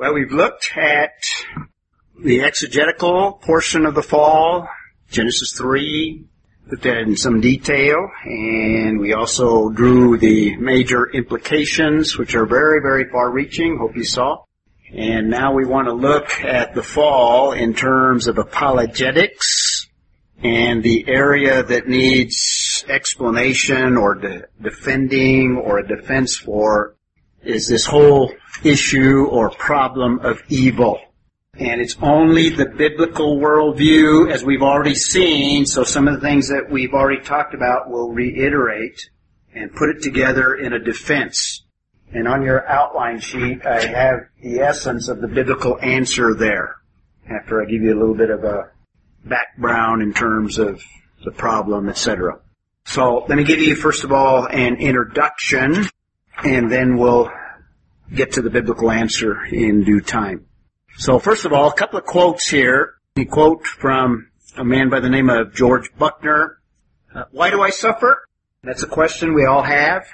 Well, we've looked at the exegetical portion of the fall, Genesis 3, looked at it in some detail, and we also drew the major implications, which are very, very far reaching, hope you saw. And now we want to look at the fall in terms of apologetics and the area that needs explanation or de- defending or a defense for is this whole issue or problem of evil. And it's only the biblical worldview, as we've already seen, so some of the things that we've already talked about will reiterate and put it together in a defense. And on your outline sheet, I have the essence of the biblical answer there, after I give you a little bit of a background in terms of the problem, etc. So let me give you, first of all, an introduction, and then we'll get to the biblical answer in due time. So first of all, a couple of quotes here. A quote from a man by the name of George Büchner. Uh, why do I suffer? That's a question we all have.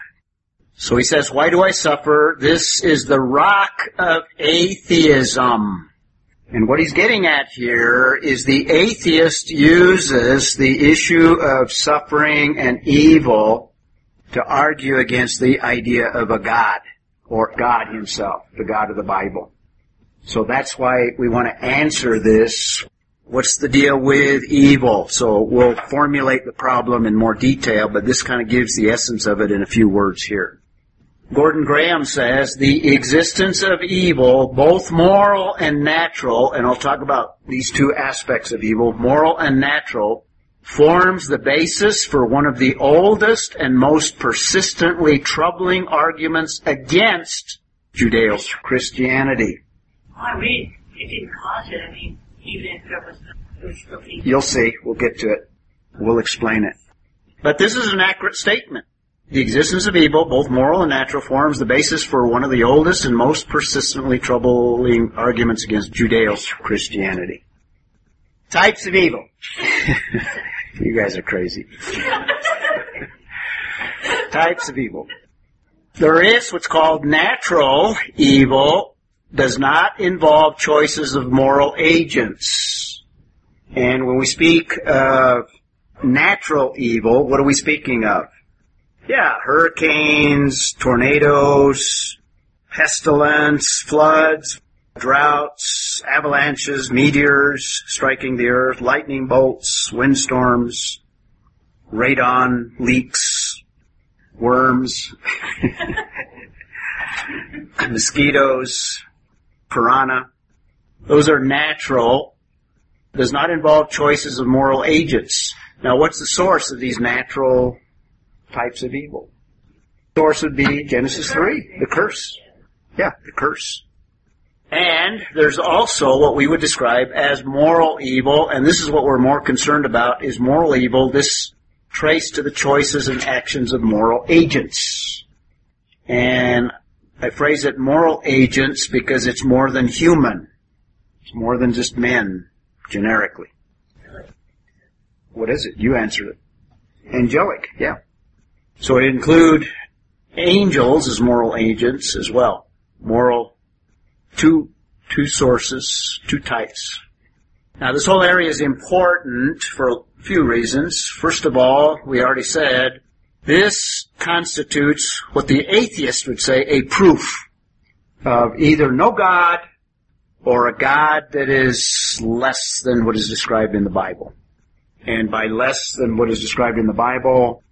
So he says, why do I suffer? This is the rock of atheism. And what he's getting at here is the atheist uses the issue of suffering and evil to argue against the idea of a God or God himself, the God of the Bible. So that's why we want to answer this. What's the deal with evil? So we'll formulate the problem in more detail, but this kind of gives the essence of it in a few words here. Gordon Graham says the existence of evil, both moral and natural, and I'll talk about these two aspects of evil, moral and natural, forms the basis for one of the oldest and most persistently troubling arguments against Judeo-Christianity. I mean, it didn't cause it. I mean, even if there was, there was still. You'll see. We'll get to it. We'll explain it. But this is an accurate statement. The existence of evil, both moral and natural, forms the basis for one of the oldest and most persistently troubling arguments against Judeo-Christianity. Types of evil. you guys are crazy. Types of evil. There is what's called natural evil, does not involve choices of moral agents. And when we speak of natural evil, what are we speaking of? Yeah, hurricanes, tornadoes, pestilence, floods, droughts, avalanches, meteors striking the earth, lightning bolts, windstorms, radon leaks, worms, mosquitoes, piranha. Those are natural. Does not involve choices of moral agents. Now what's the source of these natural types of evil? Source would be Genesis 3, the curse. Yeah, the curse. And there's also what we would describe as moral evil, and this is what we're more concerned about, is moral evil, this traced to the choices and actions of moral agents. And I phrase it moral agents because it's more than human. It's more than just men, generically. What is it? You answered it. Angelic, yeah. So it include angels as moral agents as well. Moral, two, two sources, two types. Now this whole area is important for a few reasons. First of all, we already said, this constitutes what the atheist would say a proof of either no God or a God that is less than what is described in the Bible. And by less than what is described in the Bible,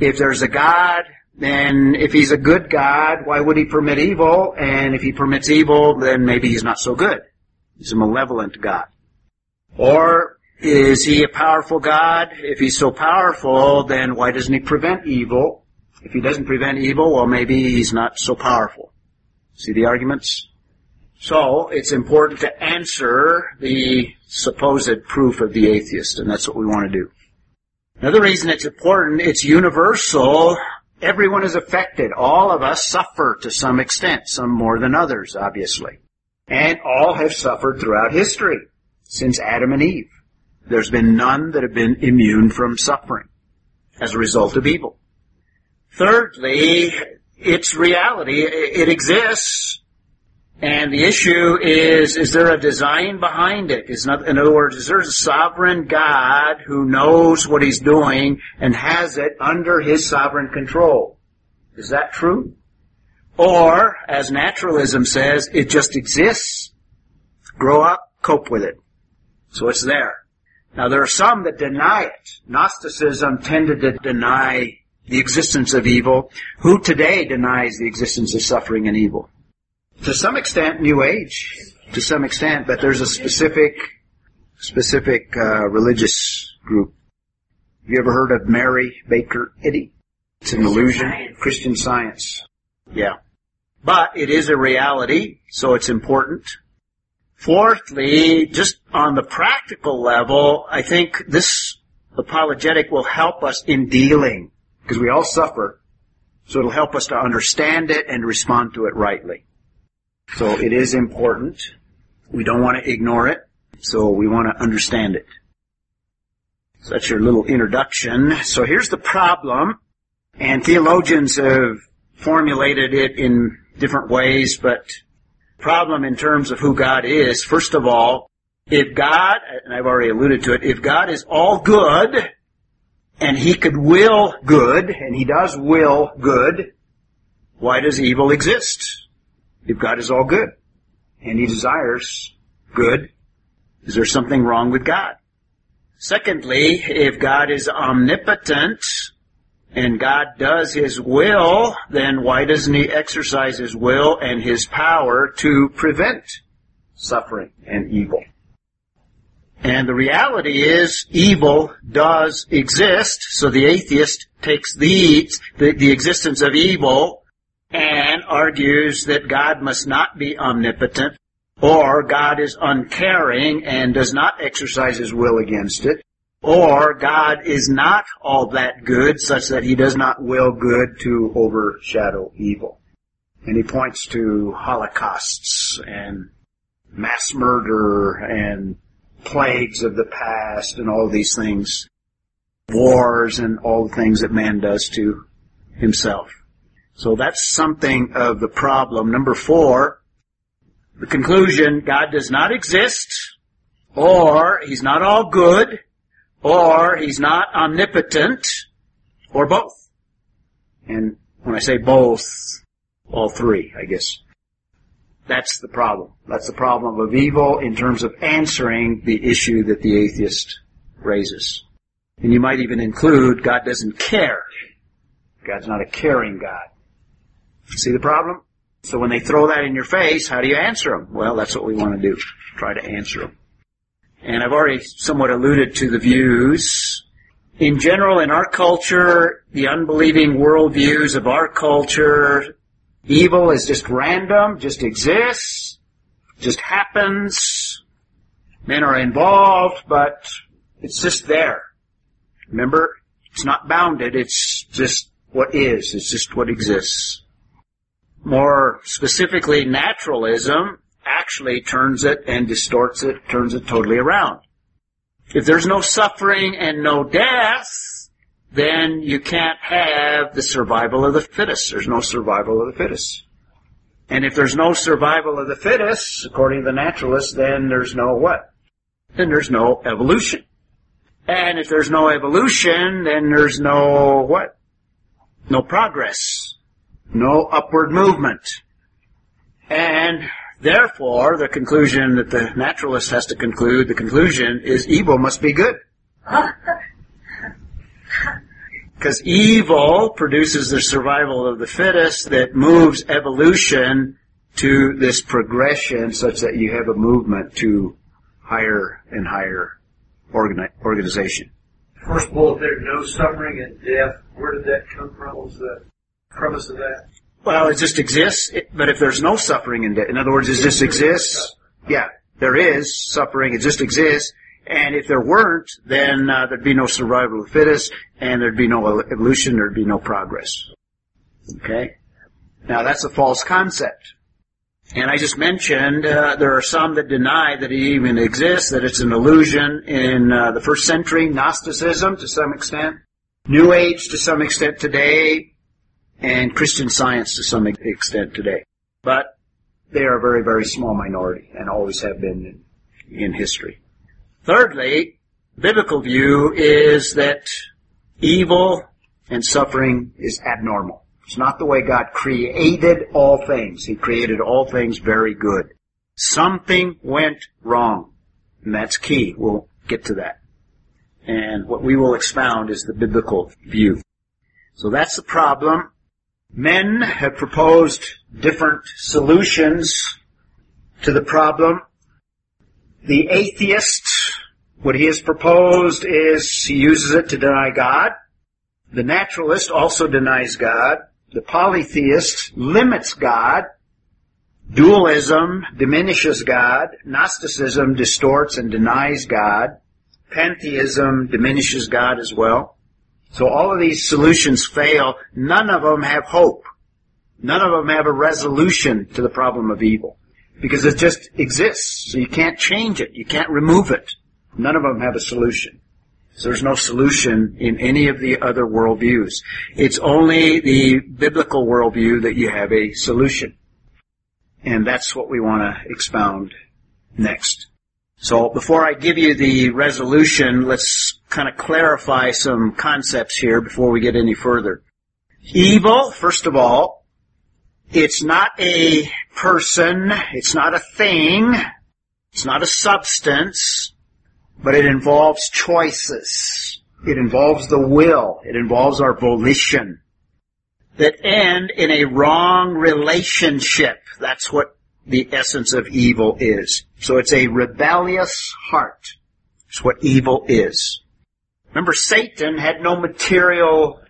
if there's a God, then if he's a good God, why would he permit evil? And if he permits evil, then maybe he's not so good. He's a malevolent God. Or is he a powerful God? If he's so powerful, then why doesn't he prevent evil? If he doesn't prevent evil, well maybe he's not so powerful. See the arguments? So, it's important to answer the supposed proof of the atheist, and that's what we want to do. Another reason it's important, it's universal. Everyone is affected. All of us suffer to some extent, some more than others, obviously. And all have suffered throughout history, since Adam and Eve. There's been none that have been immune from suffering as a result of evil. Thirdly, it's reality. It exists. And the issue is, is there a design behind it? Is not, in other words, is there a sovereign God who knows what he's doing and has it under his sovereign control? Is that true? Or, as naturalism says, it just exists. Grow up, cope with it. So it's there. Now there are some that deny it. Gnosticism tended to deny the existence of evil. Who today denies the existence of suffering and evil? To some extent, New Age. To some extent, but there's a specific, specific uh, religious group. Have you ever heard of Mary Baker Eddy? It's an illusion. Christian Science. Yeah. But it is a reality, so it's important. Fourthly, just on the practical level, I think this apologetic will help us in dealing, because we all suffer, so it'll help us to understand it and respond to it rightly. So it is important. We don't want to ignore it, so we want to understand it. So that's your little introduction. So here's the problem, and theologians have formulated it in different ways, but problem in terms of who God is, first of all, if God, and I've already alluded to it, if God is all good, and He could will good, and He does will good, why does evil exist? If God is all good, and He desires good, is there something wrong with God? Secondly, if God is omnipotent, and God does His will, then why doesn't He exercise His will and His power to prevent suffering and evil? And the reality is evil does exist, so the atheist takes the, the, existence of evil and argues that God must not be omnipotent or God is uncaring and does not exercise his will against it, or God is not all that good such that he does not will good to overshadow evil. And he points to holocausts and mass murder and plagues of the past and all these things, wars and all the things that man does to himself. So that's something of the problem. Number four, the conclusion, God does not exist, or He's not all good, or He's not omnipotent, or both. And when I say both, all three, I guess. That's the problem. That's the problem of evil in terms of answering the issue that the atheist raises. And you might even include God doesn't care. God's not a caring God. See the problem? So when they throw that in your face, how do you answer them? Well, that's what we want to do. Try to answer them. And I've already somewhat alluded to the views. In general, in our culture, the unbelieving worldviews of our culture, evil is just random, just exists, just happens. Men are involved, but it's just there. Remember, it's not bounded, it's just what is, it's just what exists. More specifically, naturalism actually turns it and distorts it, turns it totally around. If there's no suffering and no death, then you can't have the survival of the fittest. There's no survival of the fittest. And if there's no survival of the fittest, according to the naturalist, then there's no what? Then there's no evolution. And if there's no evolution, then there's no what? No progress. No upward movement. And therefore, the conclusion that the naturalist has to conclude, the conclusion is evil must be good. Because evil produces the survival of the fittest that moves evolution to this progression such that you have a movement to higher and higher organi- organization. First if there's no suffering and death, where did that come from? Was the premise of that? Well, it just exists, it- but if there's no suffering in death, in other words, it just exists, yeah, there is suffering, it just exists, and if there weren't, then uh, there'd be no survival of the fittest, and there'd be no evolution, there'd be no progress. Okay? Now that's a false concept. And I just mentioned uh, there are some that deny that it even exists, that it's an illusion in uh, the first century, Gnosticism to some extent, New Age to some extent today, and Christian Science to some extent today. But they are a very, very small minority and always have been in, in history. Thirdly, biblical view is that evil and suffering is abnormal. It's not the way God created all things. He created all things very good. Something went wrong. And that's key. We'll get to that. And what we will expound is the biblical view. So that's the problem. Men have proposed different solutions to the problem. The atheist, what he has proposed is he uses it to deny God. The naturalist also denies God. The polytheist limits God. Dualism diminishes God. Gnosticism distorts and denies God. Pantheism diminishes God as well. So all of these solutions fail. None of them have hope. None of them have a resolution to the problem of evil. Because it just exists. So you can't change it. You can't remove it. None of them have a solution. So there's no solution in any of the other worldviews. It's only the biblical worldview that you have a solution. And that's what we want to expound next. So before I give you the resolution, let's kind of clarify some concepts here before we get any further. Evil, first of all, it's not a person, it's not a thing, it's not a substance, but it involves choices. It involves the will. It involves our volition that end in a wrong relationship. That's what the essence of evil is. So it's a rebellious heart. It's what evil is. Remember, Satan had no material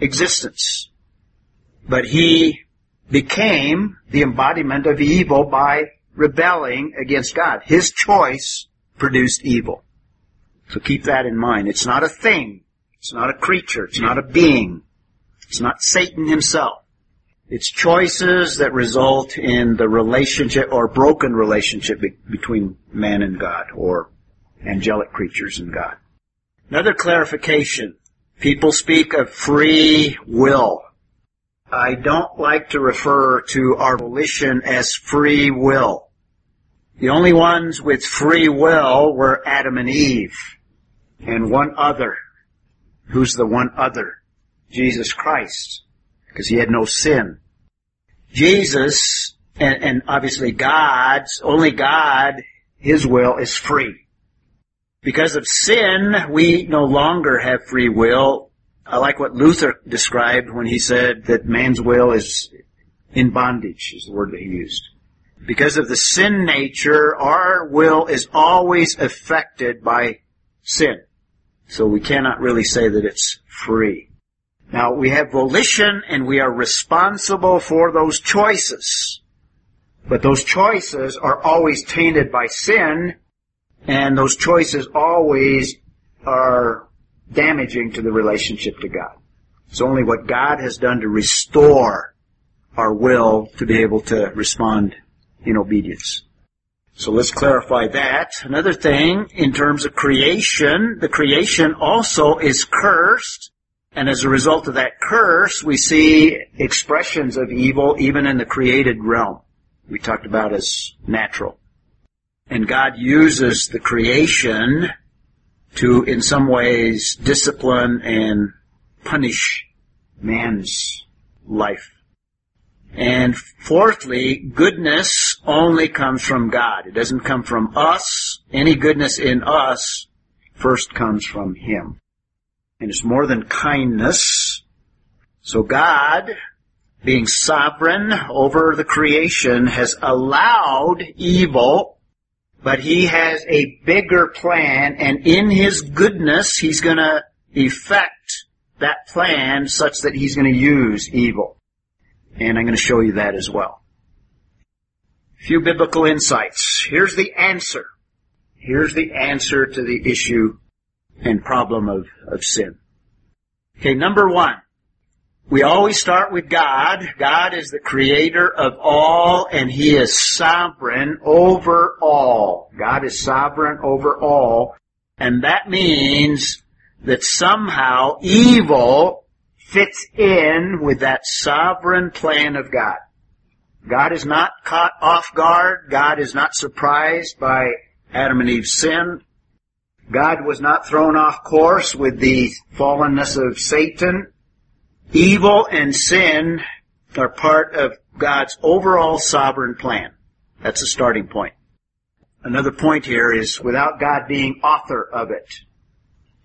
existence, but he became the embodiment of evil by rebelling against God. His choice produced evil. So keep that in mind. It's not a thing. It's not a creature. It's not a being. It's not Satan himself. It's choices that result in the relationship or broken relationship be- between man and God or angelic creatures and God. Another clarification. People speak of free will. I don't like to refer to our volition as free will. The only ones with free will were Adam and Eve and one other. Who's the one other? Jesus Christ. Because he had no sin. Jesus, and, and obviously God's, only God, His will is free. Because of sin, we no longer have free will. I like what Luther described when he said that man's will is in bondage, is the word that he used. Because of the sin nature, our will is always affected by sin. So we cannot really say that it's free. Now we have volition and we are responsible for those choices. But those choices are always tainted by sin and those choices always are damaging to the relationship to God. It's only what God has done to restore our will to be able to respond in obedience. So let's clarify that. Another thing, in terms of creation, the creation also is cursed. And as a result of that curse, we see expressions of evil even in the created realm. We talked about as natural. And God uses the creation to, in some ways, discipline and punish man's life. And fourthly, goodness only comes from God. It doesn't come from us. Any goodness in us first comes from Him. And it's more than kindness. So God, being sovereign over the creation, has allowed evil, but He has a bigger plan, and in His goodness, He's gonna effect that plan such that He's gonna use evil. And I'm to show you that as well. A few biblical insights. Here's the answer. Here's the answer to the issue and problem of, of sin. Okay, number one. We always start with God. God is the creator of all and He is sovereign over all. God is sovereign over all. And that means that somehow evil fits in with that sovereign plan of God. God is not caught off guard. God is not surprised by Adam and Eve's sin. God was not thrown off course with the fallenness of Satan. Evil and sin are part of God's overall sovereign plan. That's a starting point. Another point here is without God being author of it.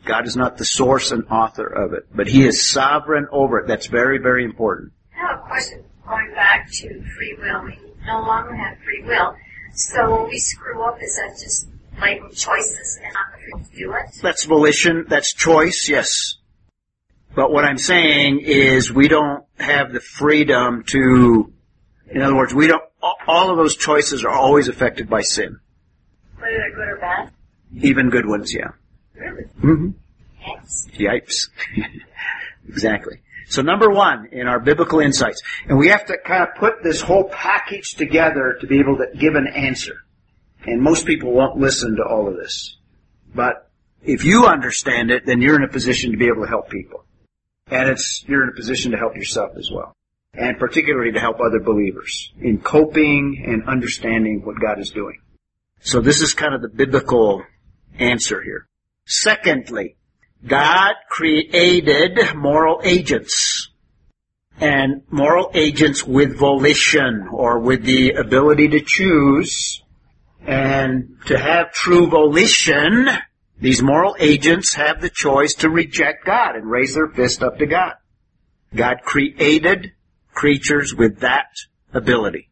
God is not the source and author of it, but He is sovereign over it. That's very, very important. Have a question going back to free will. We no longer have free will. So when we screw up, is that just choices and not free to do it? That's volition, that's choice, yes. But what I'm saying is we don't have the freedom to, in other words, we don't, all of those choices are always affected by sin. Whether they're good or bad? Even good ones, yeah. Really? hmm Yes. Yipes. exactly. So number one in our biblical insights, and we have to kind of put this whole package together to be able to give an answer. And most people won't listen to all of this. But if you understand it, then you're in a position to be able to help people. And it's, you're in a position to help yourself as well. And particularly to help other believers in coping and understanding what God is doing. So this is kind of the biblical answer here. Secondly, God created moral agents. And moral agents with volition or with the ability to choose and to have true volition, these moral agents have the choice to reject God and raise their fist up to God. God created creatures with that ability.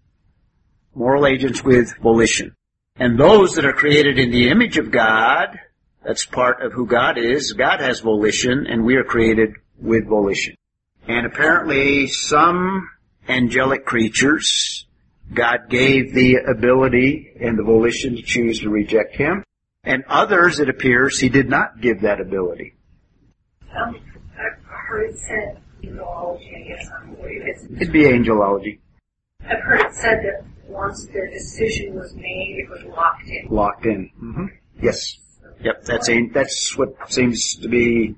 Moral agents with volition. And those that are created in the image of God, that's part of who God is. God has volition and we are created with volition. And apparently some angelic creatures, God gave the ability and the volition to choose to reject Him. And others, it appears, He did not give that ability. Um, I've heard it said, angelology, I guess, I don't believe it's, It'd be angelology. I've heard it said that once the decision was made, it was locked in. Locked in. hmm Yes. Yep, that's, that's what seems to be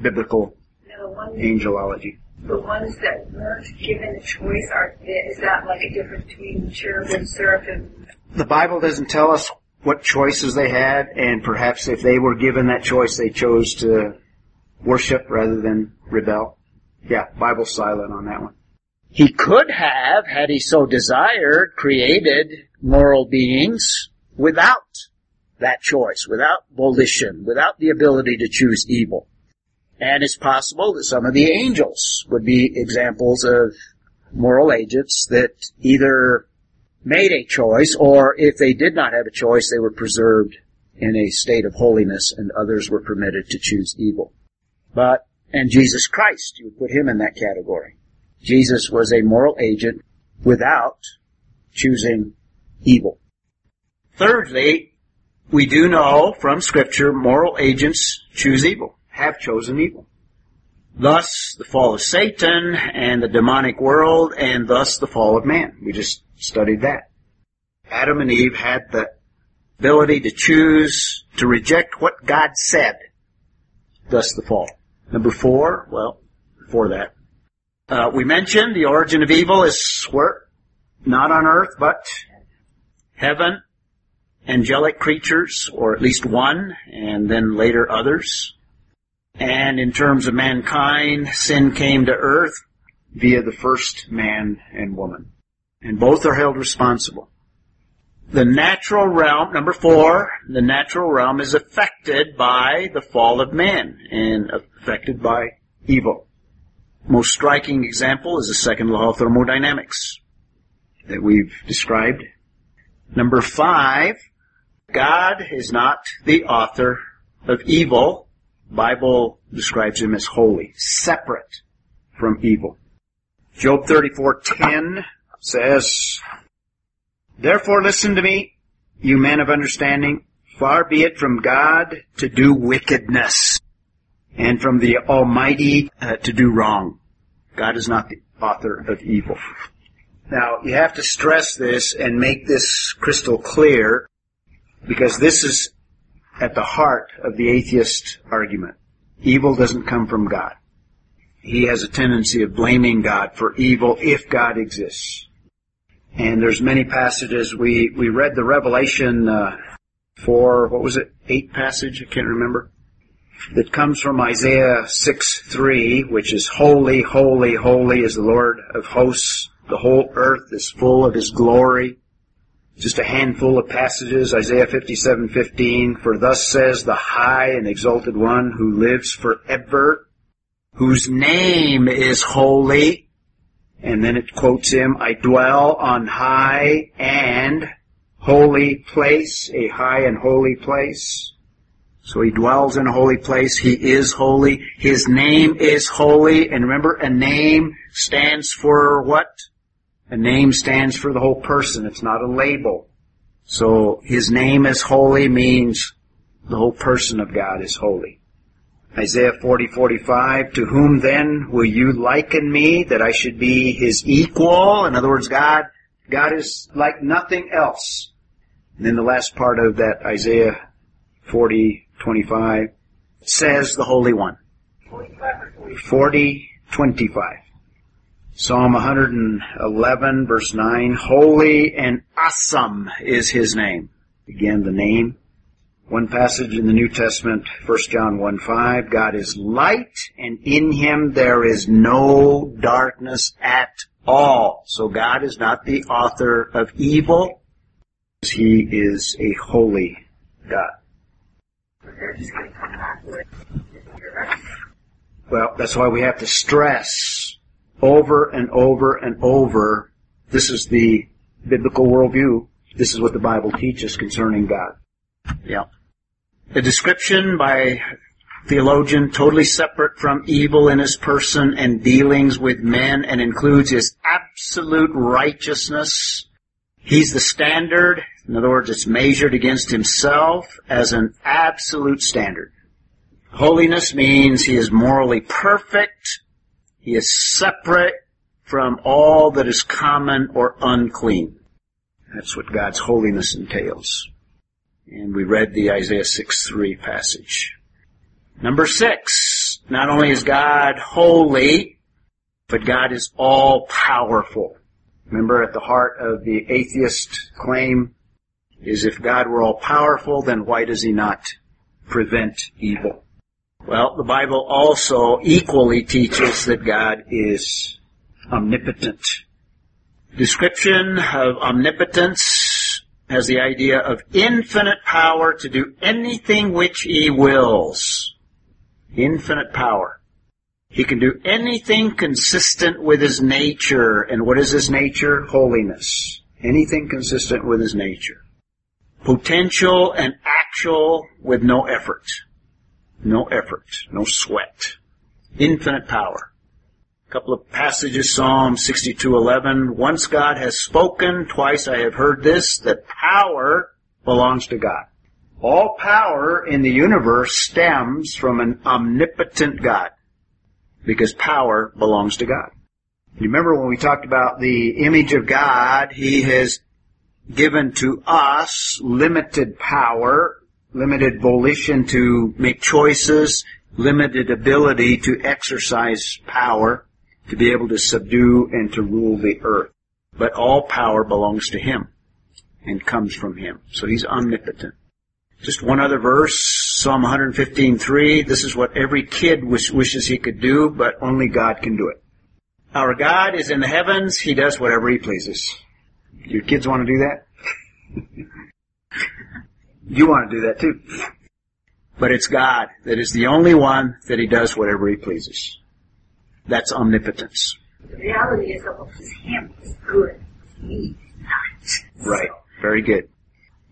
biblical Now, the ones, angelology. The ones that weren't given a choice, are, is that like a difference between cherubim, seraphim? The Bible doesn't tell us what choices they had, and perhaps if they were given that choice, they chose to worship rather than rebel. Yeah, Bible's silent on that one. He could have, had he so desired, created moral beings without that choice, without volition, without the ability to choose evil. And it's possible that some of the angels would be examples of moral agents that either made a choice or if they did not have a choice, they were preserved in a state of holiness and others were permitted to choose evil. But, and Jesus Christ, you would put him in that category. Jesus was a moral agent without choosing evil. Thirdly, we do know from scripture moral agents choose evil, have chosen evil. Thus the fall of Satan and the demonic world and thus the fall of man. We just studied that. Adam and Eve had the ability to choose to reject what God said. Thus the fall. Number four, well, before that, uh, we mentioned the origin of evil is where? Not on earth, but heaven, angelic creatures, or at least one, and then later others. And in terms of mankind, sin came to earth via the first man and woman. And both are held responsible. The natural realm, number four, the natural realm is affected by the fall of man and affected by evil. Most striking example is the second law of thermodynamics that we've described. Number five, God is not the author of evil. Bible describes him as holy, separate from evil. Job 34:10 says, Therefore listen to me, you men of understanding, far be it from God to do wickedness, and from the Almighty uh, to do wrong. God is not the author of evil. Now, you have to stress this and make this crystal clear, because this is at the heart of the atheist argument. Evil doesn't come from God. He has a tendency of blaming God for evil if God exists. And there's many passages. We, we read the Revelation, uh, for, what was it, eight passage? I can't remember. That comes from Isaiah 6, 3, which is holy, holy, holy is the Lord of hosts. The whole earth is full of His glory. Just a handful of passages, Isaiah 57:15, for thus says the high and exalted one who lives forever, whose name is holy. And then it quotes him, I dwell on high and holy place, a high and holy place. So he dwells in a holy place. He is holy. His name is holy. And remember, a name stands for what? A name stands for the whole person. It's not a label. So his name is holy means the whole person of God is holy. Isaiah 40, 45, to whom then will you liken me that I should be his equal? In other words, God, God is like nothing else. And then the last part of that Isaiah 40, 25 says the Holy One. 40, 25. Psalm 111 verse 9, holy and awesome is his name. Again, the name. One passage in the New Testament, 1 John 1 5, God is light and in him there is no darkness at all. So God is not the author of evil. He is a holy God. Well, that's why we have to stress over and over and over. This is the biblical worldview. This is what the Bible teaches concerning God. Yeah. The description by theologian totally separate from evil in his person and dealings with men and includes his absolute righteousness. He's the standard. In other words, it's measured against himself as an absolute standard. Holiness means he is morally perfect. He is separate from all that is common or unclean. That's what God's holiness entails. And we read the Isaiah 6 3 passage. Number six, not only is God holy, but God is all powerful. Remember at the heart of the atheist claim is if God were all powerful, then why does he not prevent evil? Well, the Bible also equally teaches that God is omnipotent. Description of omnipotence has the idea of infinite power to do anything which he wills. Infinite power. He can do anything consistent with his nature. And what is his nature? Holiness. Anything consistent with his nature. Potential and actual with no effort. No effort. No sweat. Infinite power. A couple of passages, Psalm 62:11. Once God has spoken, twice I have heard this, that power belongs to God. All power in the universe stems from an omnipotent God because power belongs to God. You remember when we talked about the image of God, He has given to us limited power, limited volition to make choices, limited ability to exercise power, to be able to subdue and to rule the earth. But all power belongs to Him and comes from Him. So He's omnipotent. Just one other verse, Psalm 115:3. This is what every kid wish, wishes he could do, but only God can do it. Our God is in the heavens. He does whatever He pleases. Your kids want to do that? you want to do that too. But it's God that is the only one that He does whatever He pleases. That's omnipotence. The reality is that what him is good. Me is not. Right. Very good.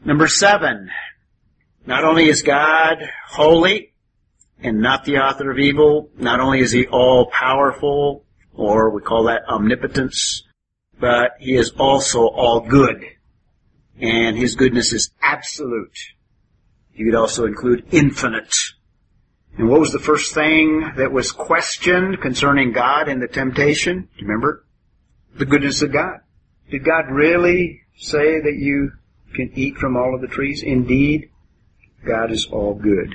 Number seven. Not only is God holy and not the author of evil, not only is He all powerful, or we call that omnipotence, but He is also all good. And His goodness is absolute. You could also include infinite. And what was the first thing that was questioned concerning God in the temptation? Do you remember? The goodness of God. Did God really say that you can eat from all of the trees? Indeed, God is all good.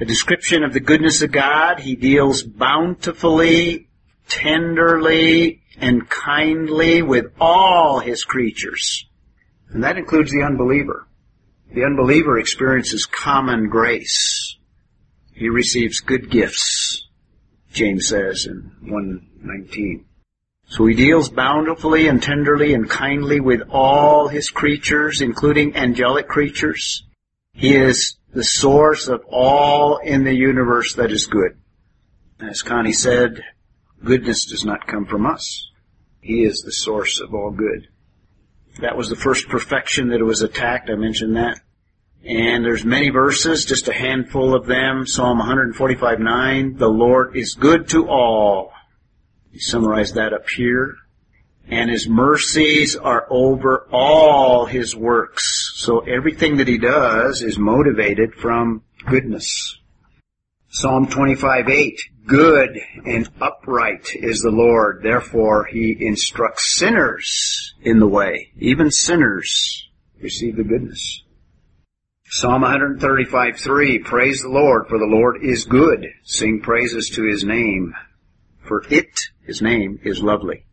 A description of the goodness of God, He deals bountifully tenderly and kindly with all his creatures. And that includes the unbeliever. The unbeliever experiences common grace. He receives good gifts, James says in 119. So he deals bountifully and tenderly and kindly with all his creatures, including angelic creatures. He is the source of all in the universe that is good. As Connie said, goodness does not come from us. He is the source of all good. That was the first perfection that it was attacked. I mentioned that. And there's many verses, just a handful of them. Psalm 145, 9. The Lord is good to all. He summarized that up here. And His mercies are over all His works. So everything that He does is motivated from goodness. Psalm 25, 8. Good and upright is the Lord. Therefore He instructs sinners in the way. Even sinners receive the goodness. Psalm 135, 3. Praise the Lord, for the Lord is good. Sing praises to His name. For it, His name, is lovely.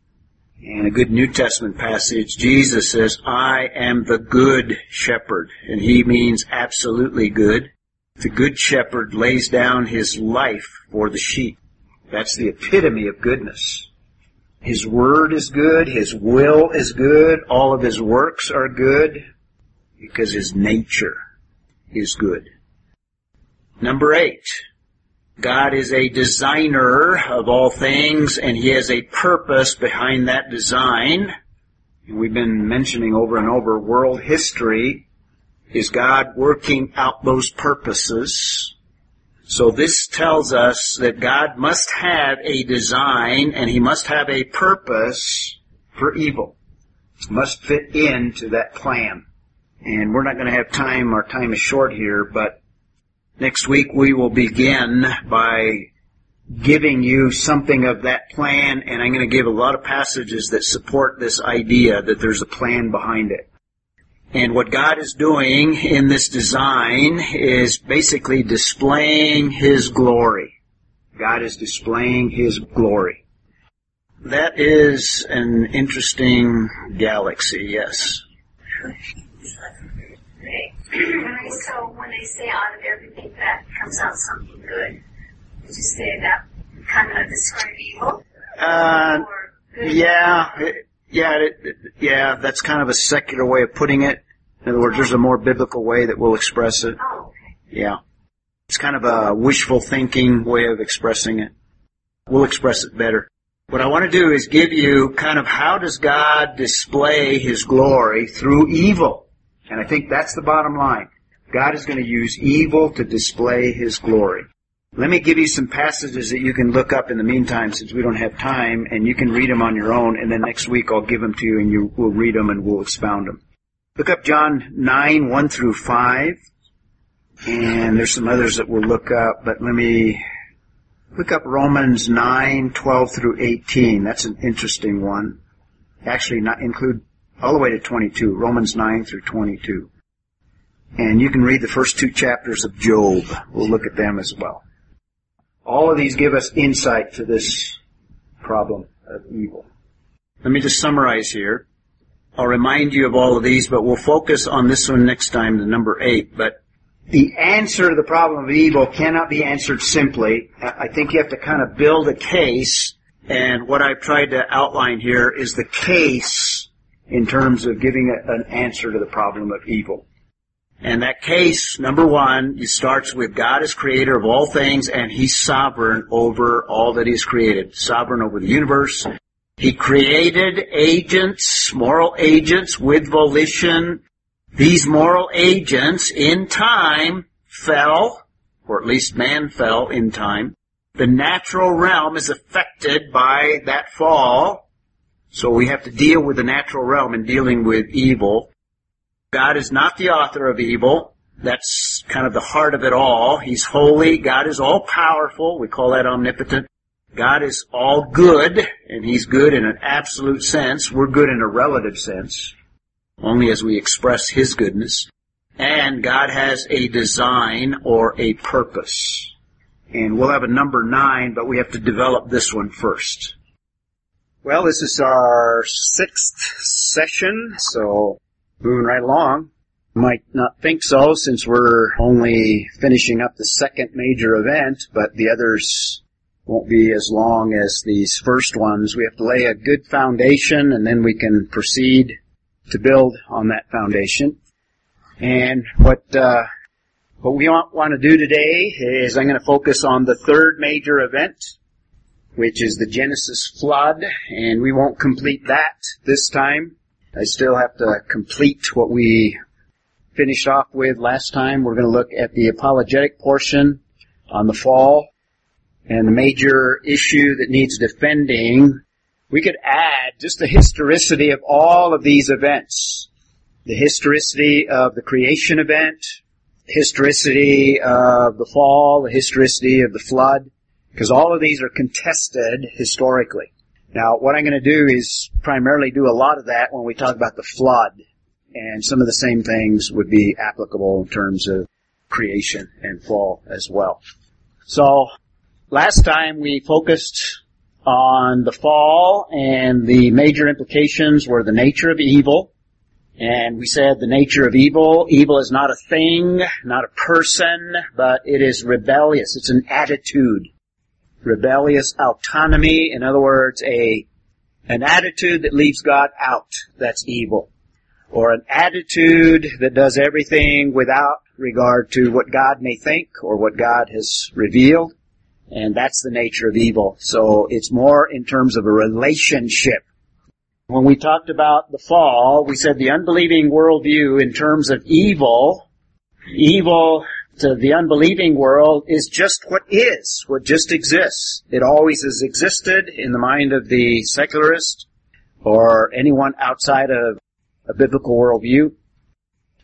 And a good New Testament passage, Jesus says, I am the good shepherd. And He means absolutely good. The good shepherd lays down his life for the sheep. That's the epitome of goodness. His word is good. His will is good. All of his works are good because his nature is good. Number eight. God is a designer of all things and he has a purpose behind that design. And we've been mentioning over and over world history is God working out those purposes? So this tells us that God must have a design and He must have a purpose for evil. Must fit into that plan. And we're not going to have time, our time is short here, but next week we will begin by giving you something of that plan and I'm going to give a lot of passages that support this idea that there's a plan behind it. And what God is doing in this design is basically displaying His glory. God is displaying His glory. That is an interesting galaxy, yes. so when they say out of everything bad comes out something good, would you say that kind of describe evil? Uh, yeah, it, yeah, it, yeah, that's kind of a secular way of putting it. In other words, there's a more biblical way that we'll express it. Oh, okay. Yeah. It's kind of a wishful thinking way of expressing it. We'll express it better. What I want to do is give you kind of how does God display His glory through evil? And I think that's the bottom line. God is going to use evil to display His glory. Let me give you some passages that you can look up in the meantime since we don't have time and you can read them on your own and then next week I'll give them to you and you will read them and we'll expound them. Look up John 9, 1 through 5. And there's some others that we'll look up, but let me look up Romans 9, 12 through 18. That's an interesting one. Actually, not include all the way to 22. Romans 9 through 22. And you can read the first two chapters of Job. We'll look at them as well. All of these give us insight to this problem of evil. Let me just summarize here. I'll remind you of all of these, but we'll focus on this one next time, the number eight. But the answer to the problem of evil cannot be answered simply. I think you have to kind of build a case, and what I've tried to outline here is the case in terms of giving a, an answer to the problem of evil. And that case, number one, it starts with God is creator of all things and He's sovereign over all that He's created. Sovereign over the universe. He created agents, moral agents with volition. These moral agents in time fell, or at least man fell in time. The natural realm is affected by that fall. So we have to deal with the natural realm in dealing with evil. God is not the author of evil. That's kind of the heart of it all. He's holy. God is all powerful. We call that omnipotent. God is all good, and He's good in an absolute sense. We're good in a relative sense, only as we express His goodness. And God has a design or a purpose. And we'll have a number nine, but we have to develop this one first. Well, this is our sixth session, so moving right along. Might not think so since we're only finishing up the second major event, but the others won't be as long as these first ones. We have to lay a good foundation and then we can proceed to build on that foundation. And what, uh, what we want, want to do today is I'm going to focus on the third major event, which is the Genesis flood, and we won't complete that this time. I still have to complete what we finished off with last time. We're going to look at the apologetic portion on the fall and the major issue that needs defending. We could add just the historicity of all of these events. The historicity of the creation event, historicity of the fall, the historicity of the flood, because all of these are contested historically. Now, what I'm going to do is primarily do a lot of that when we talk about the flood, and some of the same things would be applicable in terms of creation and fall as well. So, last time we focused on the fall and the major implications were the nature of evil, and we said the nature of evil, evil is not a thing, not a person, but it is rebellious. It's an attitude. Rebellious autonomy, in other words, a, an attitude that leaves God out. That's evil. Or an attitude that does everything without regard to what God may think or what God has revealed. And that's the nature of evil. So it's more in terms of a relationship when we talked about the fall, we said the unbelieving worldview in terms of evil, evil to the unbelieving world is just what is, what just exists. It always has existed in the mind of the secularist or anyone outside of a biblical worldview.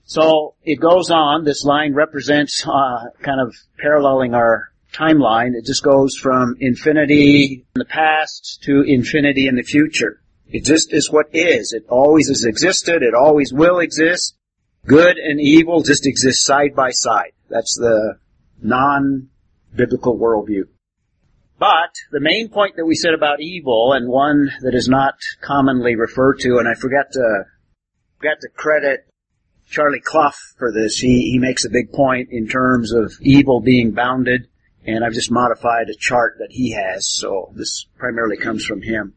So it goes on. This line represents uh, kind of paralleling our timeline. It just goes from infinity in the past to infinity in the future. It just is what is. It always has existed. It always will exist. Good and evil just exist side by side. That's the non-biblical worldview. But the main point that we said about evil, and one that is not commonly referred to, and I forgot to forgot to credit Charlie Clough for this. He he makes a big point in terms of evil being bounded, and I've just modified a chart that he has. So this primarily comes from him.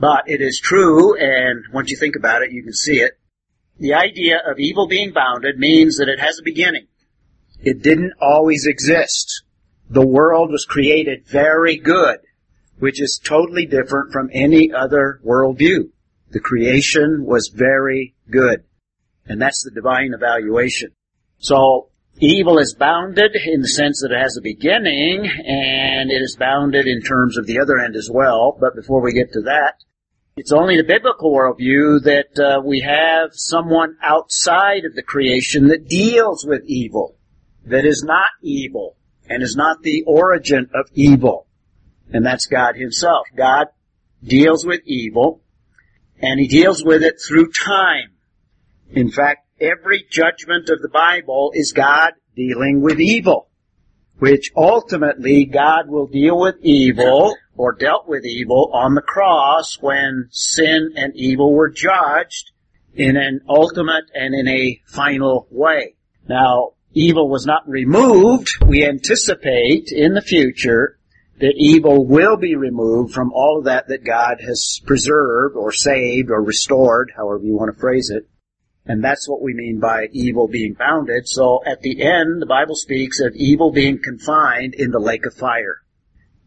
But it is true, and once you think about it, you can see it. The idea of evil being bounded means that it has a beginning. It didn't always exist. The world was created very good, which is totally different from any other worldview. The creation was very good. And that's the divine evaluation. So, evil is bounded in the sense that it has a beginning, and it is bounded in terms of the other end as well. But before we get to that, it's only the biblical worldview that uh, we have someone outside of the creation that deals with evil, that is not evil, and is not the origin of evil. And that's God Himself. God deals with evil, and He deals with it through time. In fact, every judgment of the Bible is God dealing with evil, which ultimately God will deal with evil or dealt with evil on the cross when sin and evil were judged in an ultimate and in a final way. Now, evil was not removed. We anticipate in the future that evil will be removed from all of that that God has preserved or saved or restored, however you want to phrase it. And that's what we mean by evil being bounded. So at the end, the Bible speaks of evil being confined in the lake of fire.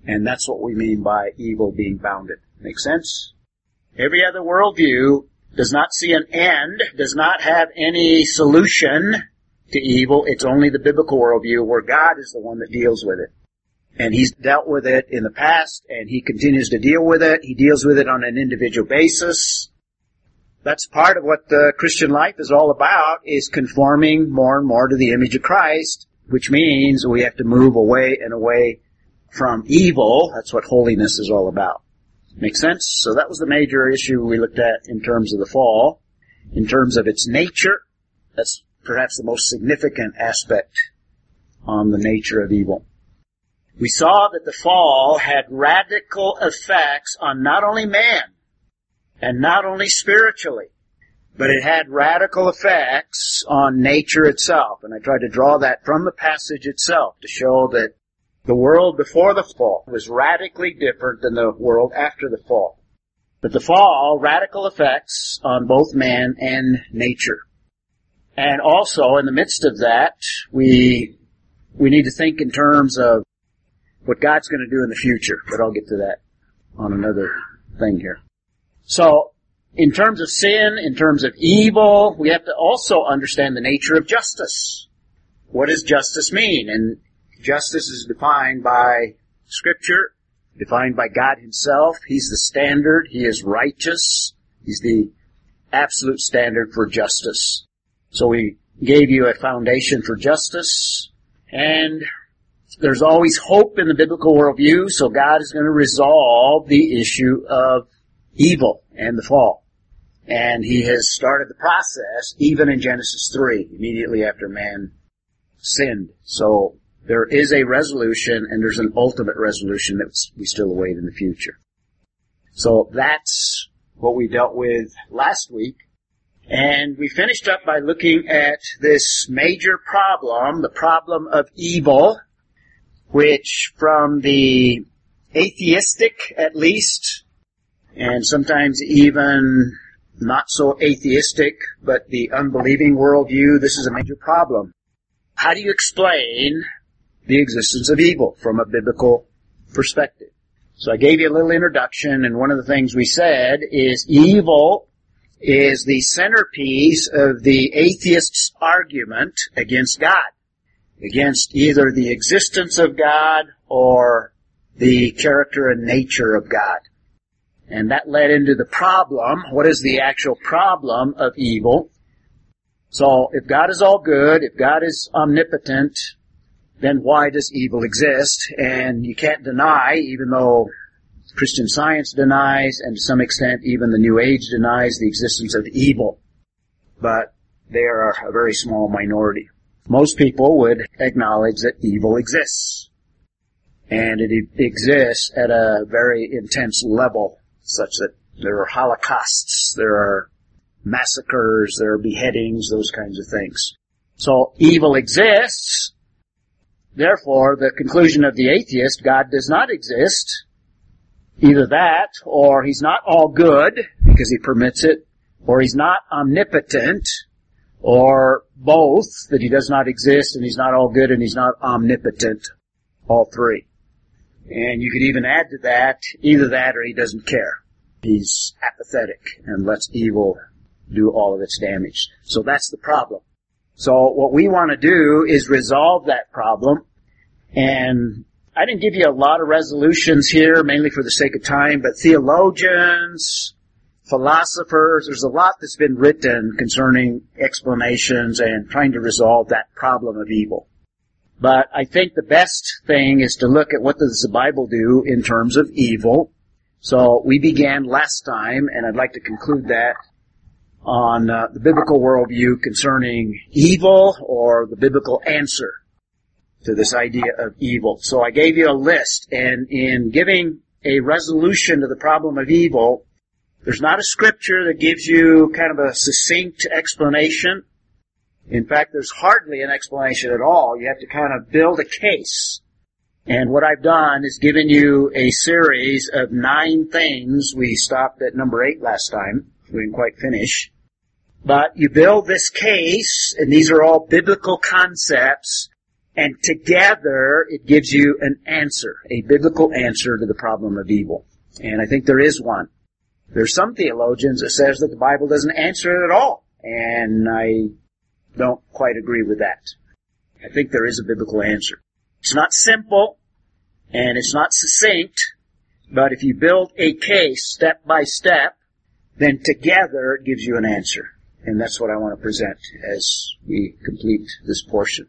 And that's what we mean by evil being bounded. Make sense? Every other worldview does not see an end, does not have any solution to evil. It's only the biblical worldview where God is the one that deals with it. And He's dealt with it in the past and He continues to deal with it. He deals with it on an individual basis. That's part of what the Christian life is all about, is conforming more and more to the image of Christ, which means we have to move away and away from evil. That's what holiness is all about. Make sense? So that was the major issue we looked at in terms of the fall. In terms of its nature, that's perhaps the most significant aspect on the nature of evil. We saw that the fall had radical effects on not only man, And not only spiritually, but it had radical effects on nature itself. And I tried to draw that from the passage itself to show that the world before the fall was radically different than the world after the fall. But the fall, radical effects on both man and nature. And also, in the midst of that, we, we need to think in terms of what God's going to do in the future. But I'll get to that on another thing here. So, in terms of sin, in terms of evil, we have to also understand the nature of justice. What does justice mean? And justice is defined by scripture, defined by God himself. He's the standard. He is righteous. He's the absolute standard for justice. So we gave you a foundation for justice and there's always hope in the biblical worldview, so God is going to resolve the issue of evil and the fall. And he has started the process even in Genesis 3, immediately after man sinned. So there is a resolution and there's an ultimate resolution that we still await in the future. So that's what we dealt with last week. And we finished up by looking at this major problem, the problem of evil, which from the atheistic at least, and sometimes even not so atheistic, but the unbelieving worldview, this is a major problem. How do you explain the existence of evil from a biblical perspective? So I gave you a little introduction, and one of the things we said is evil is the centerpiece of the atheist's argument against God, against either the existence of God or the character and nature of God. And that led into the problem. What is the actual problem of evil? So if God is all good, if God is omnipotent, then why does evil exist? And you can't deny, even though Christian science denies, and to some extent even the New Age denies the existence of evil. But they are a very small minority. Most people would acknowledge that evil exists. And it exists at a very intense level such that there are holocausts, there are massacres, there are beheadings, those kinds of things. So evil exists. Therefore, the conclusion of the atheist, God does not exist. Either that, or he's not all good, because he permits it, or he's not omnipotent, or both, that he does not exist and he's not all good and he's not omnipotent. All three. And you could even add to that, either that or he doesn't care. He's apathetic and lets evil do all of its damage. So that's the problem. So what we want to do is resolve that problem. And I didn't give you a lot of resolutions here, mainly for the sake of time, but theologians, philosophers, there's a lot that's been written concerning explanations and trying to resolve that problem of evil. But I think the best thing is to look at what does the Bible do in terms of evil. So we began last time, and I'd like to conclude that on uh, the biblical worldview concerning evil or the biblical answer to this idea of evil. So I gave you a list, and in giving a resolution to the problem of evil, there's not a scripture that gives you kind of a succinct explanation. In fact, there's hardly an explanation at all. You have to kind of build a case. And what I've done is given you a series of nine things. We stopped at number eight last time. We didn't quite finish. But you build this case, and these are all biblical concepts, and together it gives you an answer, a biblical answer to the problem of evil. And I think there is one. There's some theologians that says that the Bible doesn't answer it at all. And I don't quite agree with that. I think there is a biblical answer. It's not simple and it's not succinct, but if you build a case step by step, then together it gives you an answer. And that's what I want to present as we complete this portion.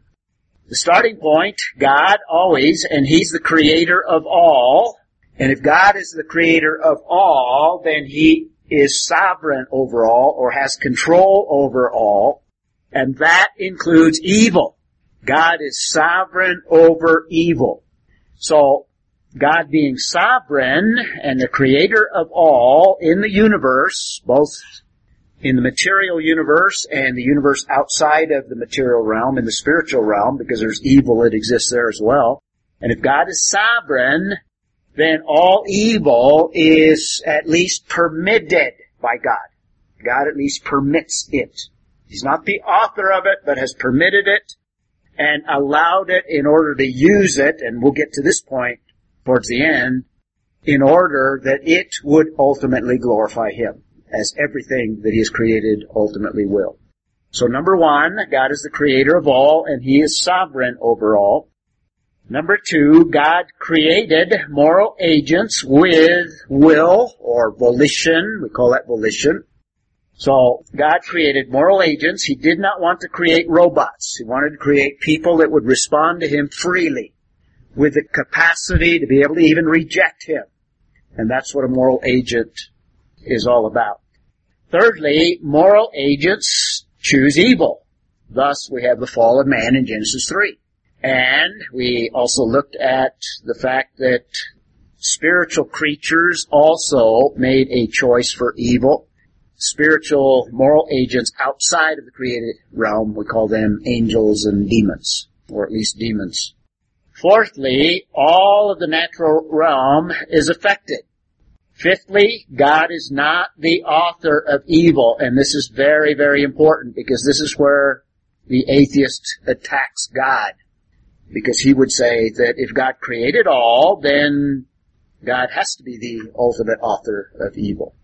The starting point, God always, and He's the creator of all. And if God is the creator of all, then He is sovereign over all or has control over all. And that includes evil. God is sovereign over evil. So God being sovereign and the creator of all in the universe, both in the material universe and the universe outside of the material realm, in the spiritual realm, because there's evil that exists there as well. And if God is sovereign, then all evil is at least permitted by God. God at least permits it. He's not the author of it, but has permitted it and allowed it in order to use it, and we'll get to this point towards the end, in order that it would ultimately glorify Him, as everything that He has created ultimately will. So number one, God is the creator of all, and He is sovereign over all. Number two, God created moral agents with will or volition. We call that volition. So God created moral agents. He did not want to create robots. He wanted to create people that would respond to Him freely with the capacity to be able to even reject Him. And that's what a moral agent is all about. Thirdly, moral agents choose evil. Thus we have the fall of man in Genesis 3. And we also looked at the fact that spiritual creatures also made a choice for evil. Spiritual moral agents outside of the created realm, we call them angels and demons, or at least demons. Fourthly, all of the natural realm is affected. Fifthly, God is not the author of evil, and this is very, very important because this is where the atheist attacks God. Because he would say that if God created all, then God has to be the ultimate author of evil.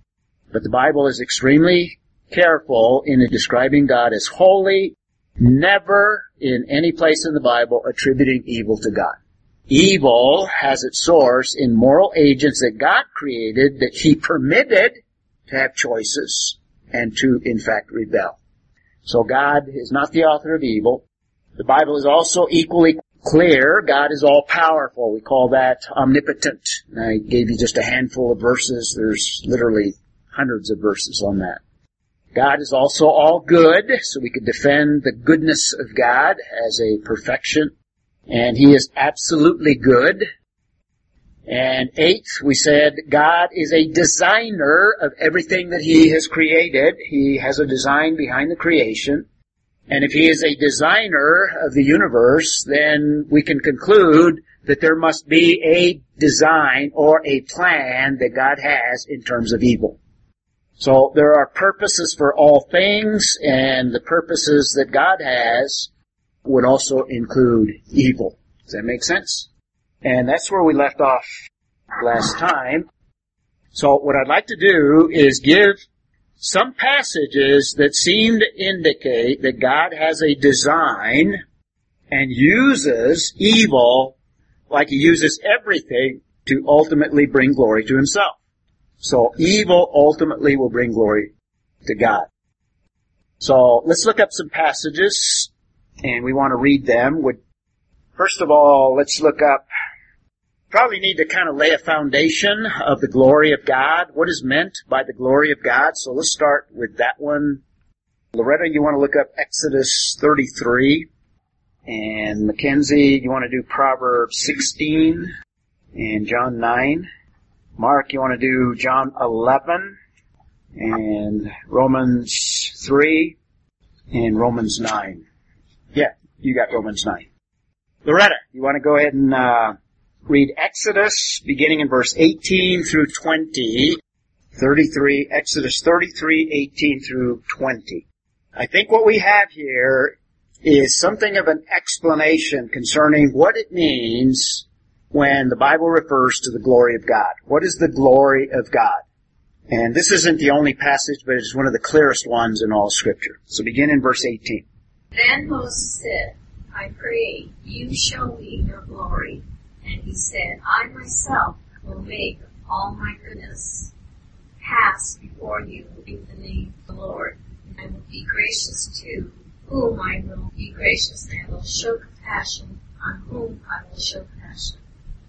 But the Bible is extremely careful in describing God as holy, never in any place in the Bible attributing evil to God. Evil has its source in moral agents that God created that He permitted to have choices and to, in fact, rebel. So God is not the author of evil. The Bible is also equally clear. God is all powerful. We call that omnipotent. And I gave you just a handful of verses. There's literally hundreds of verses on that. God is also all good, so we could defend the goodness of God as a perfection. And He is absolutely good. And eighth, we said God is a designer of everything that He has created. He has a design behind the creation. And if He is a designer of the universe, then we can conclude that there must be a design or a plan that God has in terms of evil. So there are purposes for all things, and the purposes that God has would also include evil. Does that make sense? And that's where we left off last time. So what I'd like to do is give some passages that seem to indicate that God has a design and uses evil like he uses everything to ultimately bring glory to himself. So evil ultimately will bring glory to God. So let's look up some passages and we want to read them. Would first of all, let's look up. Probably need to kind of lay a foundation of the glory of God. What is meant by the glory of God? So let's start with that one. Loretta, you want to look up Exodus 33, and Mackenzie, you want to do Proverbs 16 and John 9. Mark, you want to do John 11 and Romans 3 and Romans 9. You got Romans 9. Loretta, you want to go ahead and uh, read Exodus beginning in verse 18 through 20, 33, Exodus 33, 18 through 20. I think what we have here is something of an explanation concerning what it means when the Bible refers to the glory of God. What is the glory of God? And this isn't the only passage, but it's one of the clearest ones in all scripture. So begin in verse 18. Then Moses said, I pray you show me your glory. And he said, I myself will make all my goodness pass before you in the name of the Lord. And I will be gracious to whom I will be gracious, and I will show compassion on whom I will show compassion.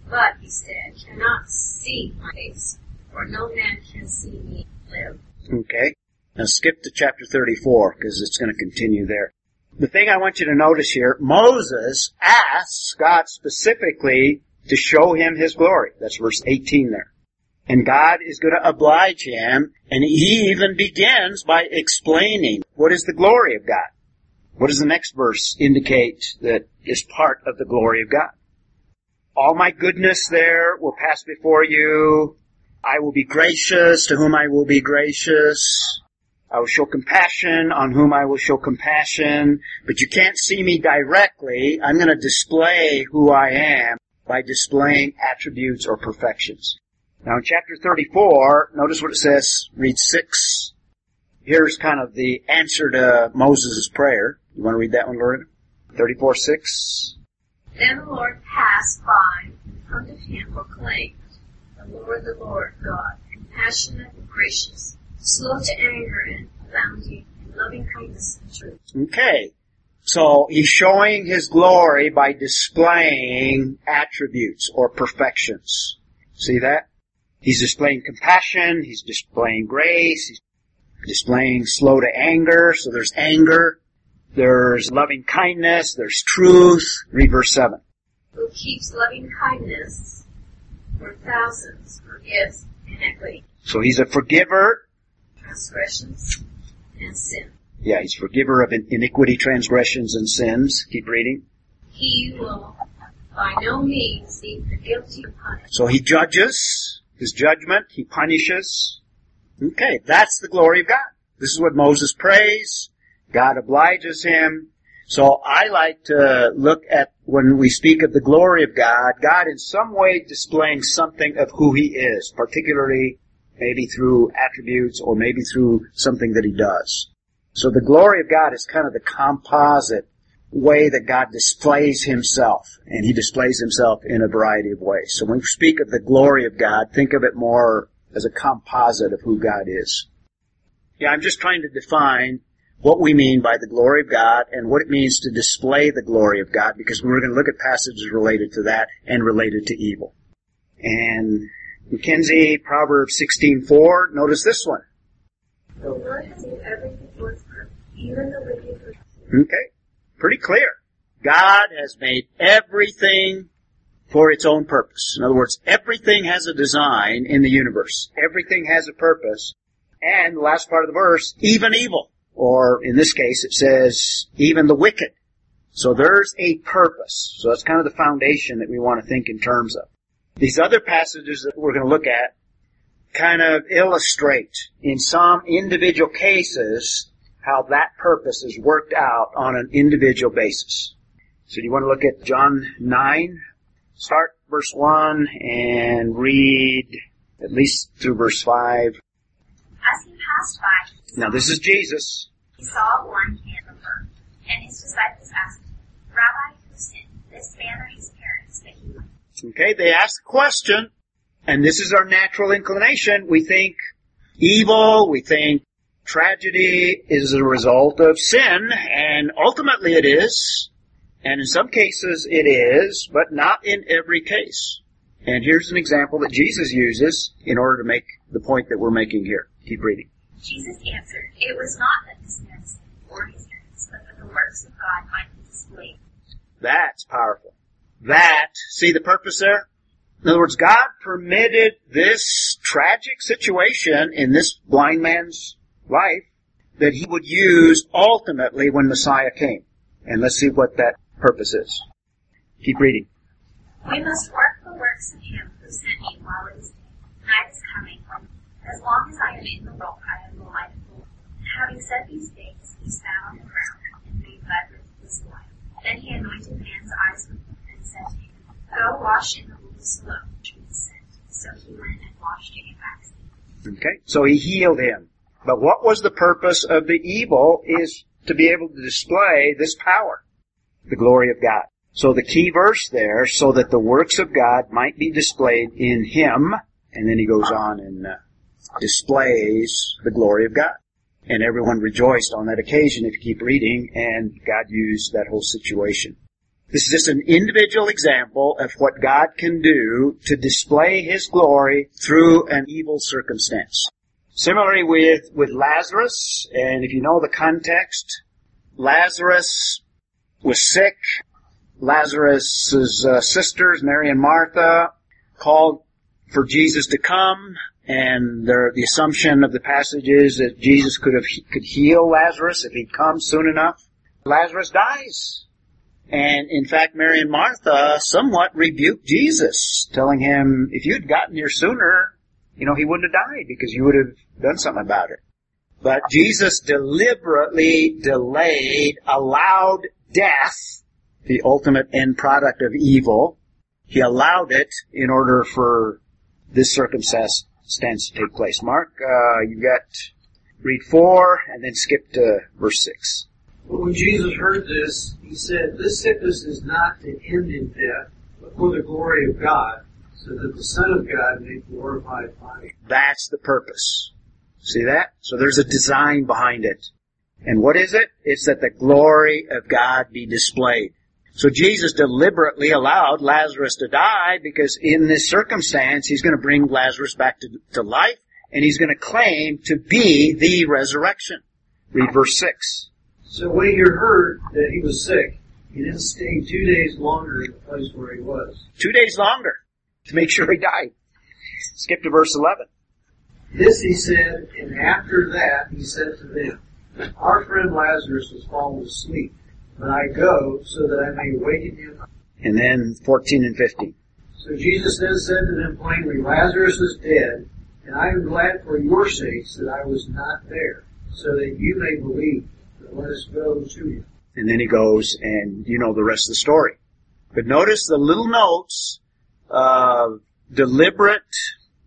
But, he said, cannot see my face, for no man can see me live. Okay. Now skip to chapter 34, because it's going to continue there. The thing I want you to notice here, Moses asks God specifically to show him his glory. That's verse 18 there. And God is going to oblige him, and he even begins by explaining what is the glory of God. What does the next verse indicate that is part of the glory of God? All my goodness there will pass before you. I will be gracious to whom I will be gracious. I will show compassion on whom I will show compassion. But you can't see me directly. I'm going to display who I am by displaying attributes or perfections. Now in chapter 34, notice what it says, read 6. Here's kind of the answer to Moses' prayer. You want to read that one, Lord? 34, 6. Then the Lord passed by, and front of him proclaimed, The Lord, the Lord God, compassionate and gracious, slow to anger and abounding in loving kindness and truth. Okay. So he's showing his glory by displaying attributes or perfections. See that? He's displaying compassion, he's displaying grace, he's displaying slow to anger, so there's anger, there's loving kindness, there's truth. Read verse 7. Who keeps loving kindness for thousands, forgives inequity, So he's a forgiver. Transgressions, and sin. Yeah, he's forgiver of iniquity, transgressions, and sins. Keep reading. He will by no means leave the guilty punished. So he judges, his judgment, he punishes. Okay, that's the glory of God. This is what Moses prays. God obliges him. So I like to look at when we speak of the glory of God, God in some way displaying something of who he is, particularly maybe through attributes or maybe through something that he does. So the glory of God is kind of the composite way that God displays himself, and he displays himself in a variety of ways. So when we speak of the glory of God, think of it more as a composite of who God is. Yeah, I'm just trying to define what we mean by the glory of God and what it means to display the glory of God because we're going to look at passages related to that and related to evil. And Mackenzie, Proverbs 16:4, notice this one. The Lord has made everything for even the wicked for Okay. Pretty clear. God has made everything for its own purpose. In other words, everything has a design in the universe. Everything has a purpose. And the last part of the verse, even evil. Or in this case, it says, even the wicked. So there's a purpose. So that's kind of the foundation that we want to think in terms of. These other passages that we're going to look at kind of illustrate in some individual cases how that purpose is worked out on an individual basis. So do you want to look at John 9? Start verse 1 and read at least through verse 5. As he passed by, Now this is Jesus. he saw one hand from her, and his disciples asked him, Rabbi, who sinned, this man or his parents, that he might Okay, they ask the question, and this is our natural inclination. We think evil, we think tragedy is a result of sin, and ultimately it is, and in some cases it is, but not in every case. And here's an example that Jesus uses in order to make the point that we're making here. Keep reading. Jesus answered, It was not that this man sinned or his parents, but that the works of God might be displayed. That's powerful. That, see the purpose there? In other words, God permitted this tragic situation in this blind man's life that he would use ultimately when Messiah came. And let's see what that purpose is. Keep reading. We must work the works of him who sent me while it is day. Night is coming as long as I am in the world, I am the light of the world. And having said these things, he sat on the ground and made lead with his light. Then he anointed man's eyes with oil said Go wash in the of Siloam, which means sent. So he went and washed came back. Okay? So he healed him. But what was the purpose of the evil is to be able to display this power, the glory of God. So the key verse there, so that the works of God might be displayed in him, and then he goes on and uh, displays the glory of God. And everyone rejoiced on that occasion if you keep reading, and God used that whole situation. This is just an individual example of what God can do to display His glory through an evil circumstance. Similarly with, with Lazarus, and if you know the context, Lazarus was sick, Lazarus' uh, sisters, Mary and Martha, called for Jesus to come, and there, the assumption of the passage is that Jesus could have could heal Lazarus if he'd come soon enough. Lazarus dies. And in fact, Mary and Martha somewhat rebuked Jesus, telling him, if you'd gotten here sooner, you know, he wouldn't have died because you would have done something about it. But Jesus deliberately delayed, allowed death, the ultimate end product of evil. He allowed it in order for this circumstance to take place. Mark, uh, you got read four and then skip to verse six. But when Jesus heard this, he said, This sickness is not to end in death, but for the glory of God, so that the Son of God may glorify by it. That's the purpose. See that? So there's a design behind it. And what is it? It's that the glory of God be displayed. So Jesus deliberately allowed Lazarus to die because in this circumstance, he's going to bring Lazarus back to, to life and he's going to claim to be the resurrection. Read verse 6. So when he heard that he was sick, he then stayed two days longer in the place where he was. Two days longer to make sure he died. Skip to verse 11. This he said, and after that he said to them, Our friend Lazarus has fallen asleep, but I go so that I may waken him. And then 14 and 15. So Jesus then said to them plainly, Lazarus is dead, and I am glad for your sakes that I was not there, so that you may believe. Let us to him. And then he goes, and you know the rest of the story. But notice the little notes of deliberate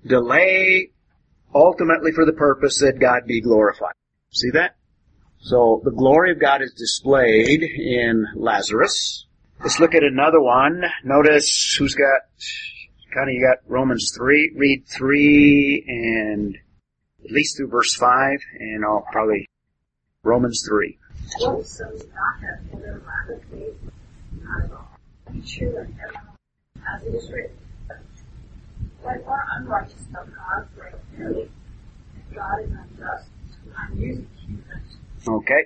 delay, ultimately for the purpose that God be glorified. See that? So the glory of God is displayed in Lazarus. Let's look at another one. Notice who's got, kind of you got Romans 3, read 3 and at least through verse 5 and I'll probably Romans 3. What so does not have hither lack of faith? Not at all. Be true and everyone, as it is written. Of God God is unjust. Okay.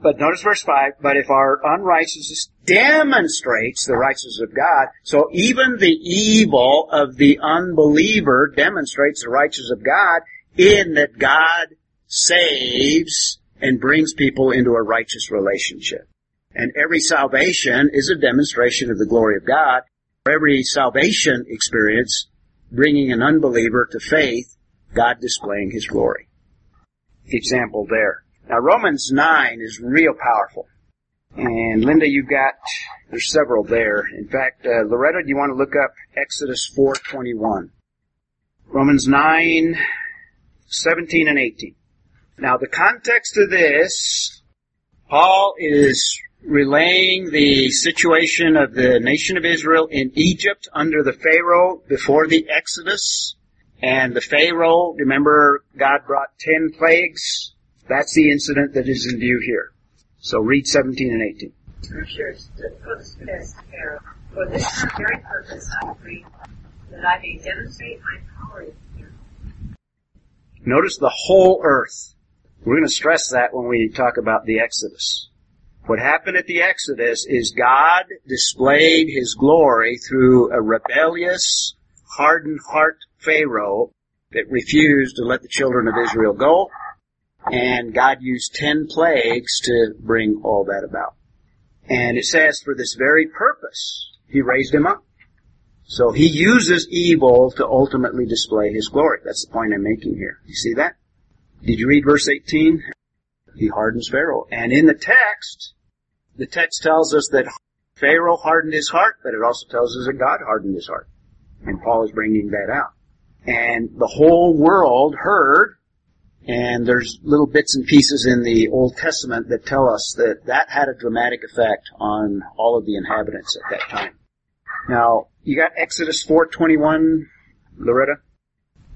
But notice verse 5, but if our unrighteousness demonstrates the righteousness of God, so even the evil of the unbeliever demonstrates the righteousness of God in that God saves and brings people into a righteous relationship. And every salvation is a demonstration of the glory of God. Every salvation experience bringing an unbeliever to faith, God displaying His glory. Example there. Now Romans 9 is real powerful. And Linda, you've got, there's several there. In fact, uh, Loretta, do you want to look up Exodus 4.21? Romans 9, 17 and 18. Now the context of this, Paul is relaying the situation of the nation of Israel in Egypt under the Pharaoh before the Exodus. And the Pharaoh, remember, God brought ten plagues. That's the incident that is in view here. So read 17 and 18. Scriptures that puts this Pharaoh. For this very purpose I agree that I may demonstrate my power. Notice the whole earth. We're going to stress that when we talk about the Exodus. What happened at the Exodus is God displayed His glory through a rebellious, hardened heart Pharaoh that refused to let the children of Israel go. And God used ten plagues to bring all that about. And it says for this very purpose, He raised him up. So He uses evil to ultimately display His glory. That's the point I'm making here. You see that? Did you read verse 18? He hardens Pharaoh. And in the text, the text tells us that Pharaoh hardened his heart, but it also tells us that God hardened his heart. And Paul is bringing that out. And the whole world heard, and there's little bits and pieces in the Old Testament that tell us that that had a dramatic effect on all of the inhabitants at that time. Now, you got Exodus 4:21, Loretta?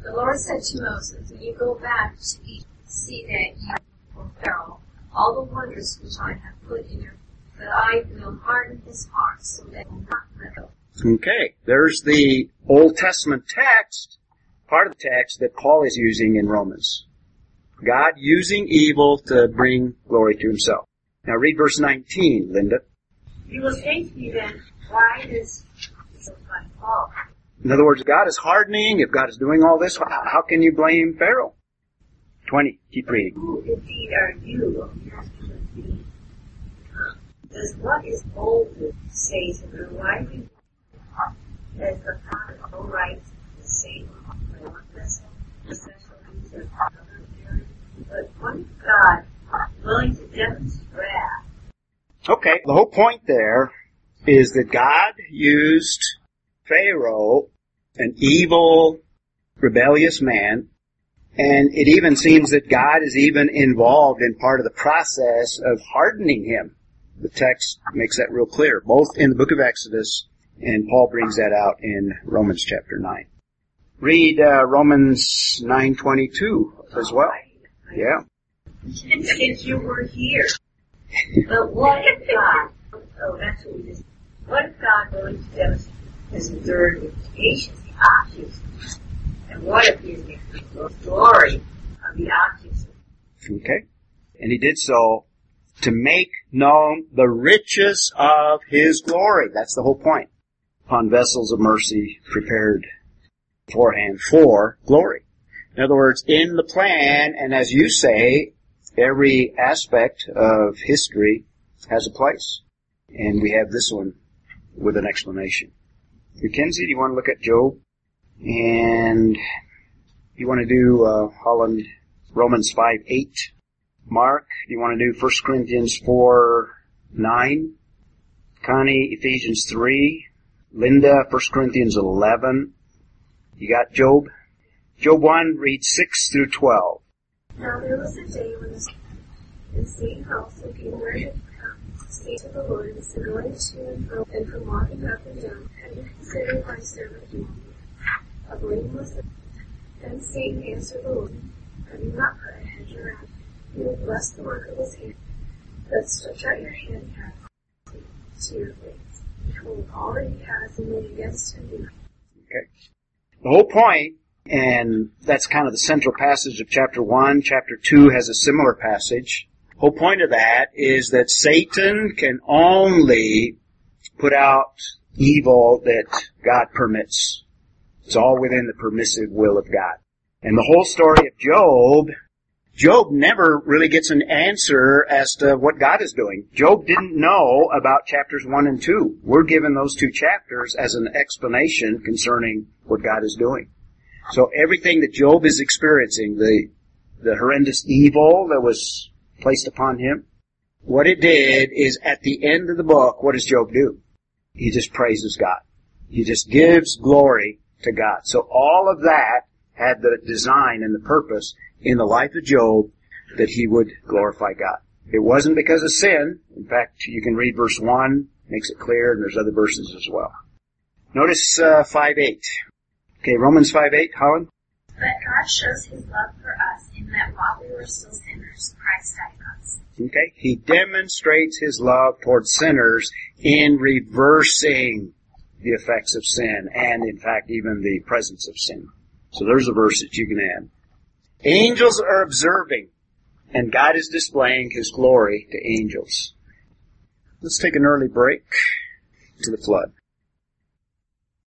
The Lord said to Moses, When you go back to Egypt, see that you for Pharaoh all the wonders which I have put in your that I will harden his heart so that he will not let go. Okay, there's the Old Testament text, part of the text that Paul is using in Romans. God using evil to bring glory to himself. Now read verse 19, Linda. You will say to me then, why does this one fall? In other words, God is hardening. If God is doing all this, how can you blame Pharaoh? 20. Keep reading. Who indeed are you, O master of me? Does what is boldness say to the why Does the father no right to say what vessel, essential needs of? But what God, willing to demonstrate wrath, Okay, the whole point there is that God used Pharaoh, an evil, rebellious man, and it even seems that God is even involved in part of the process of hardening him. The text makes that real clear, both in the book of Exodus and Paul brings that out in Romans chapter 9. Read uh, Romans 9:22 as well. Yeah. Since you were here. But what if God, oh, that's what we just, what if God willing to demonstrate has endured Ah, objects? And what if he is the glory of the objects? Okay. And he did so to make known the riches of his glory. That's the whole point. Upon vessels of mercy prepared beforehand for glory. In other words, in the plan, and as you say, every aspect of history has a place. And we have this one with an explanation. Mackenzie, do you want to look at Job? And you want to do uh, Holland Romans 5 8? Mark, you want to do 1 Corinthians 4 9? Connie, Ephesians 3. Linda, 1 Corinthians 11. You got Job? Job 1, read 6 through 12. Now there was a day when the, same also came where had come say to the Lord, of going to and fro and from walking up and down, you considered my servant a? Then Satan answered the Lord, have you not put a hedge around? You will bless the work of his hand, but stretch out your hand and cast to your face. Behold, he has and made against him. Okay. The whole point, and that's kind of the central passage of chapter 1, chapter 2 has a similar passage. Whole point of that is that Satan can only put out evil that God permits. It's all within the permissive will of God. And the whole story of Job, Job never really gets an answer as to what God is doing. Job didn't know about chapters 1 and 2. We're given those two chapters as an explanation concerning what God is doing. So everything that Job is experiencing, the, the horrendous evil that was placed upon him, what it did is at the end of the book, what does Job do? He just praises God. He just gives glory to God. So all of that had the design and the purpose in the life of Job that he would glorify God. It wasn't because of sin. In fact, you can read verse 1, makes it clear, and there's other verses as well. Notice uh, 5 8. Okay, Romans 5 8, Holland? But God shows his love for us in that while we were still sinners, Christ died for us. Okay, he demonstrates his love towards sinners in reversing the effects of sin and, in fact, even the presence of sin. So there's a verse that you can add. Angels are observing, and God is displaying his glory to angels. Let's take an early break to the flood.